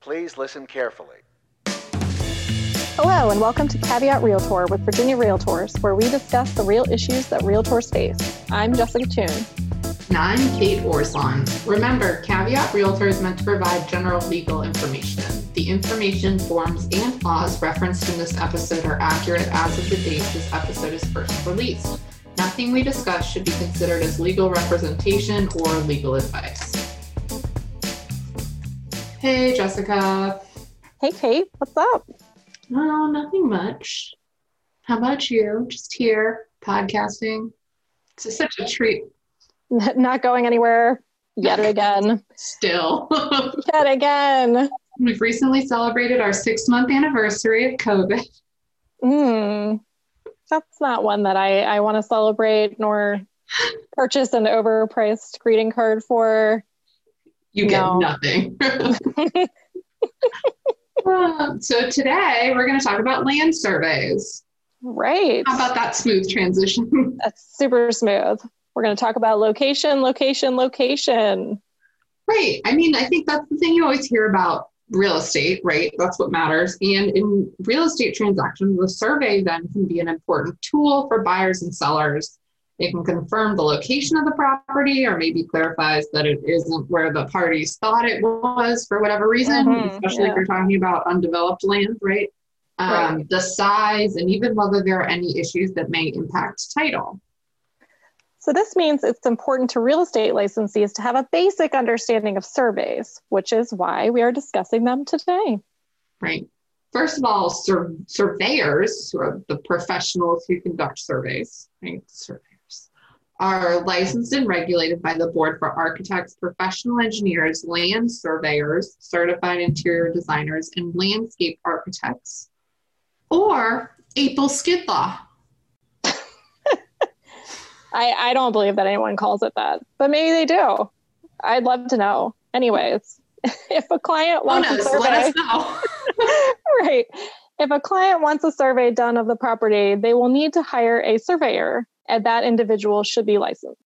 Please listen carefully. Hello, and welcome to Caveat Realtor with Virginia Realtors, where we discuss the real issues that realtors face. I'm Jessica Toon. And I'm Kate Orslon. Remember, Caveat Realtor is meant to provide general legal information. The information, forms, and laws referenced in this episode are accurate as of the date this episode is first released. Nothing we discuss should be considered as legal representation or legal advice. Hey, Jessica. Hey, Kate, what's up? Oh, nothing much. How about you? Just here, podcasting. It's such a treat. Not going anywhere yet again. Still. yet again. We've recently celebrated our six month anniversary of COVID. Hmm. That's not one that I, I want to celebrate nor purchase an overpriced greeting card for. You get no. nothing. Um, so today we're going to talk about land surveys. Right. How about that smooth transition? That's super smooth. We're going to talk about location, location, location. Right. I mean, I think that's the thing you always hear about real estate, right? That's what matters. And in real estate transactions, the survey then can be an important tool for buyers and sellers. It can confirm the location of the property or maybe clarifies that it isn't where the parties thought it was for whatever reason, mm-hmm, especially yeah. if you're talking about undeveloped land, right? Um, right? The size and even whether there are any issues that may impact title. So, this means it's important to real estate licensees to have a basic understanding of surveys, which is why we are discussing them today. Right. First of all, sur- surveyors, who are the professionals who conduct surveys, right? Surveyors are licensed and regulated by the Board for Architects, Professional Engineers, Land Surveyors, Certified Interior Designers, and Landscape Architects, or APELSCIDLA. I, I don't believe that anyone calls it that, but maybe they do. I'd love to know. Anyways, if a client wants a survey, let us know. right. If a client wants a survey done of the property, they will need to hire a surveyor, that individual should be licensed.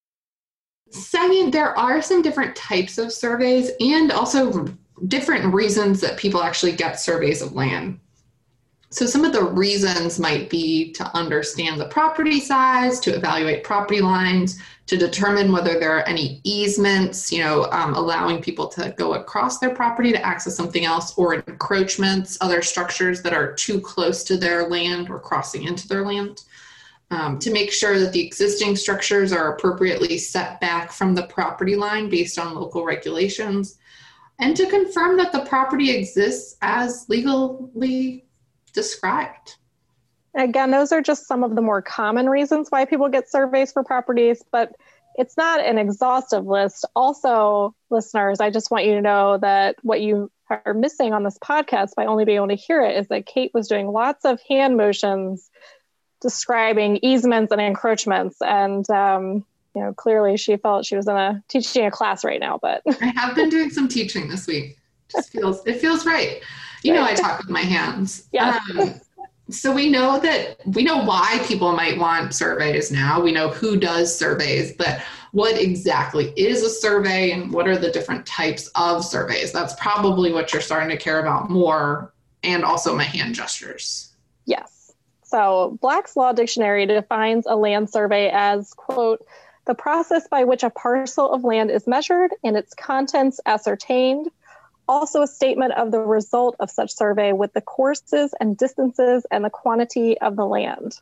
Second, there are some different types of surveys and also different reasons that people actually get surveys of land. So, some of the reasons might be to understand the property size, to evaluate property lines, to determine whether there are any easements, you know, um, allowing people to go across their property to access something else, or encroachments, other structures that are too close to their land or crossing into their land. Um, to make sure that the existing structures are appropriately set back from the property line based on local regulations, and to confirm that the property exists as legally described. Again, those are just some of the more common reasons why people get surveys for properties, but it's not an exhaustive list. Also, listeners, I just want you to know that what you are missing on this podcast by only being able to hear it is that Kate was doing lots of hand motions describing easements and encroachments. And, um, you know, clearly she felt she was in a teaching a class right now, but I have been doing some teaching this week. Just feels, it feels right. You know, I talk with my hands. Yeah. Um, so we know that we know why people might want surveys now. We know who does surveys, but what exactly is a survey and what are the different types of surveys? That's probably what you're starting to care about more, and also my hand gestures. Yes. So Black's Law Dictionary defines a land survey as, quote, the process by which a parcel of land is measured and its contents ascertained also a statement of the result of such survey with the courses and distances and the quantity of the land.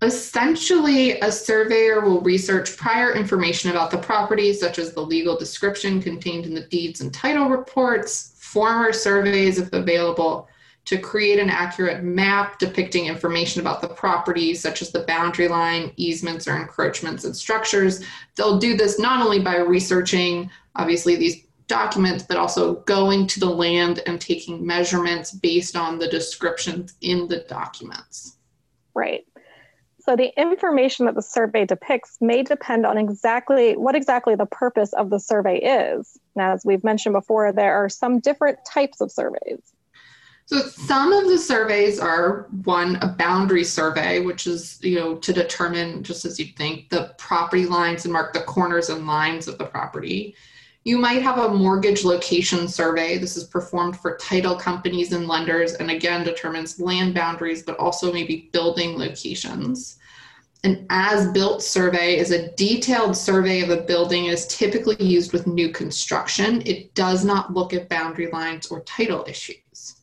Essentially, a surveyor will research prior information about the property, such as the legal description contained in the deeds and title reports, former surveys, if available, to create an accurate map depicting information about the property, such as the boundary line, easements, or encroachments and structures. They'll do this not only by researching, obviously, these documents, but also going to the land and taking measurements based on the descriptions in the documents. Right. So the information that the survey depicts may depend on exactly what exactly the purpose of the survey is. Now, as we've mentioned before, there are some different types of surveys. So some of the surveys are one a boundary survey, which is you know to determine just as you think the property lines and mark the corners and lines of the property. You might have a mortgage location survey. This is performed for title companies and lenders and again determines land boundaries, but also maybe building locations. An as built survey is a detailed survey of a building and is typically used with new construction. It does not look at boundary lines or title issues.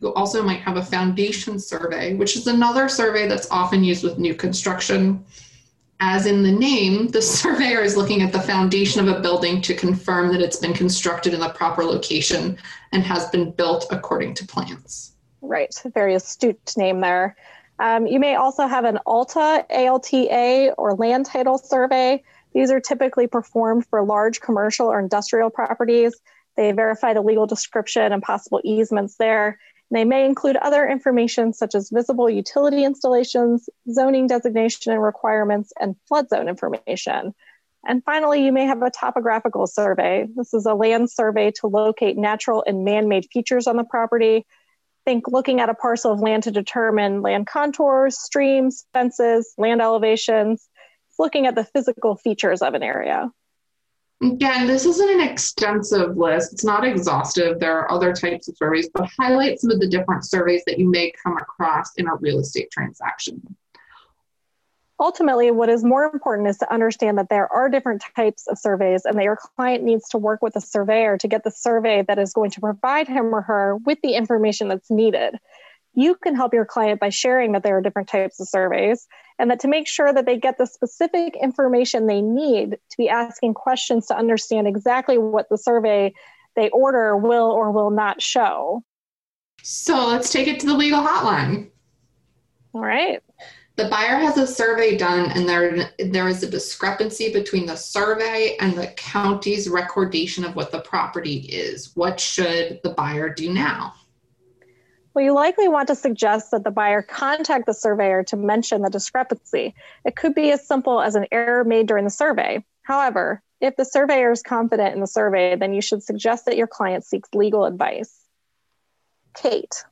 You also might have a foundation survey, which is another survey that's often used with new construction as in the name, the surveyor is looking at the foundation of a building to confirm that it's been constructed in the proper location and has been built according to plans. Right, very astute name there. Um, you may also have an ALTA, ALTA, or land title survey. These are typically performed for large commercial or industrial properties. They verify the legal description and possible easements there. They may include other information such as visible utility installations, zoning designation and requirements, and flood zone information. And finally, you may have a topographical survey. This is a land survey to locate natural and man made features on the property. Think looking at a parcel of land to determine land contours, streams, fences, land elevations. It's looking at the physical features of an area. Again, this isn't an extensive list. It's not exhaustive. There are other types of surveys, but highlight some of the different surveys that you may come across in a real estate transaction. Ultimately, what is more important is to understand that there are different types of surveys and that your client needs to work with a surveyor to get the survey that is going to provide him or her with the information that's needed you can help your client by sharing that there are different types of surveys and that to make sure that they get the specific information they need to be asking questions to understand exactly what the survey they order will or will not show. So let's take it to the legal hotline. All right. The buyer has a survey done and there there is a discrepancy between the survey and the county's recordation of what the property is. What should the buyer do now? Well, you likely want to suggest that the buyer contact the surveyor to mention the discrepancy. It could be as simple as an error made during the survey. However, if the surveyor is confident in the survey, then you should suggest that your client seeks legal advice. Kate,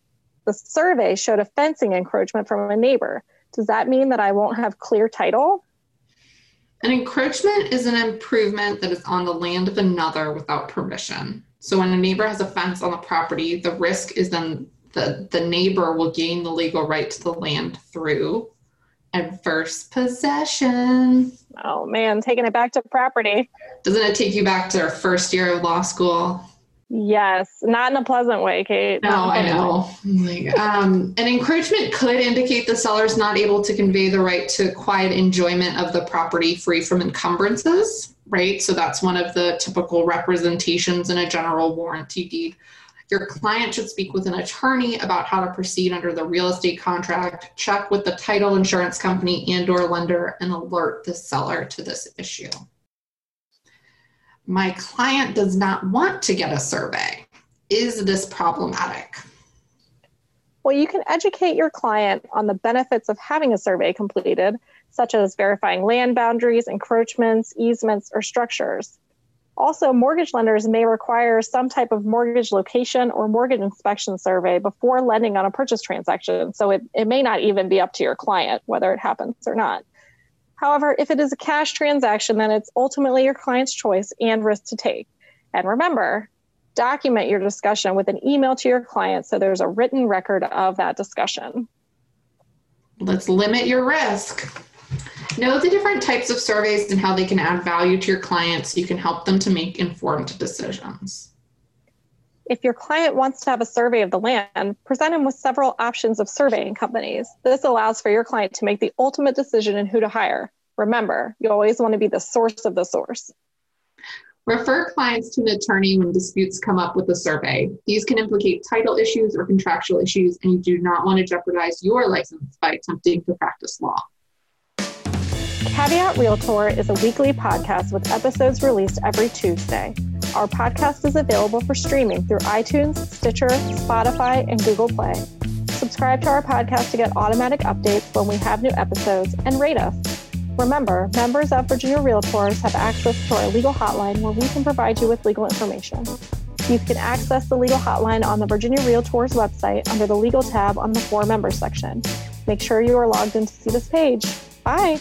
the survey showed a fencing encroachment from a neighbor. Does that mean that I won't have clear title? An encroachment is an improvement that is on the land of another without permission. So when a neighbor has a fence on the property, the risk is then the, the neighbor will gain the legal right to the land through adverse possession. Oh man, taking it back to property. Doesn't it take you back to our first year of law school? Yes, not in a pleasant way, Kate. No, I know. Like, um, an encroachment could indicate the seller is not able to convey the right to quiet enjoyment of the property free from encumbrances, right? So that's one of the typical representations in a general warranty deed. Your client should speak with an attorney about how to proceed under the real estate contract, check with the title insurance company and or lender and alert the seller to this issue. My client does not want to get a survey. Is this problematic? Well, you can educate your client on the benefits of having a survey completed, such as verifying land boundaries, encroachments, easements, or structures. Also, mortgage lenders may require some type of mortgage location or mortgage inspection survey before lending on a purchase transaction. So it, it may not even be up to your client whether it happens or not. However, if it is a cash transaction, then it's ultimately your client's choice and risk to take. And remember, document your discussion with an email to your client so there's a written record of that discussion. Let's limit your risk. Know the different types of surveys and how they can add value to your clients so you can help them to make informed decisions. If your client wants to have a survey of the land, present them with several options of surveying companies. This allows for your client to make the ultimate decision in who to hire. Remember, you always want to be the source of the source. Refer clients to an attorney when disputes come up with a survey. These can implicate title issues or contractual issues, and you do not want to jeopardize your license by attempting to practice law. Caveat Realtor is a weekly podcast with episodes released every Tuesday. Our podcast is available for streaming through iTunes, Stitcher, Spotify, and Google Play. Subscribe to our podcast to get automatic updates when we have new episodes and rate us. Remember, members of Virginia Realtors have access to our legal hotline where we can provide you with legal information. You can access the legal hotline on the Virginia Realtors website under the legal tab on the For Members section. Make sure you are logged in to see this page. Bye.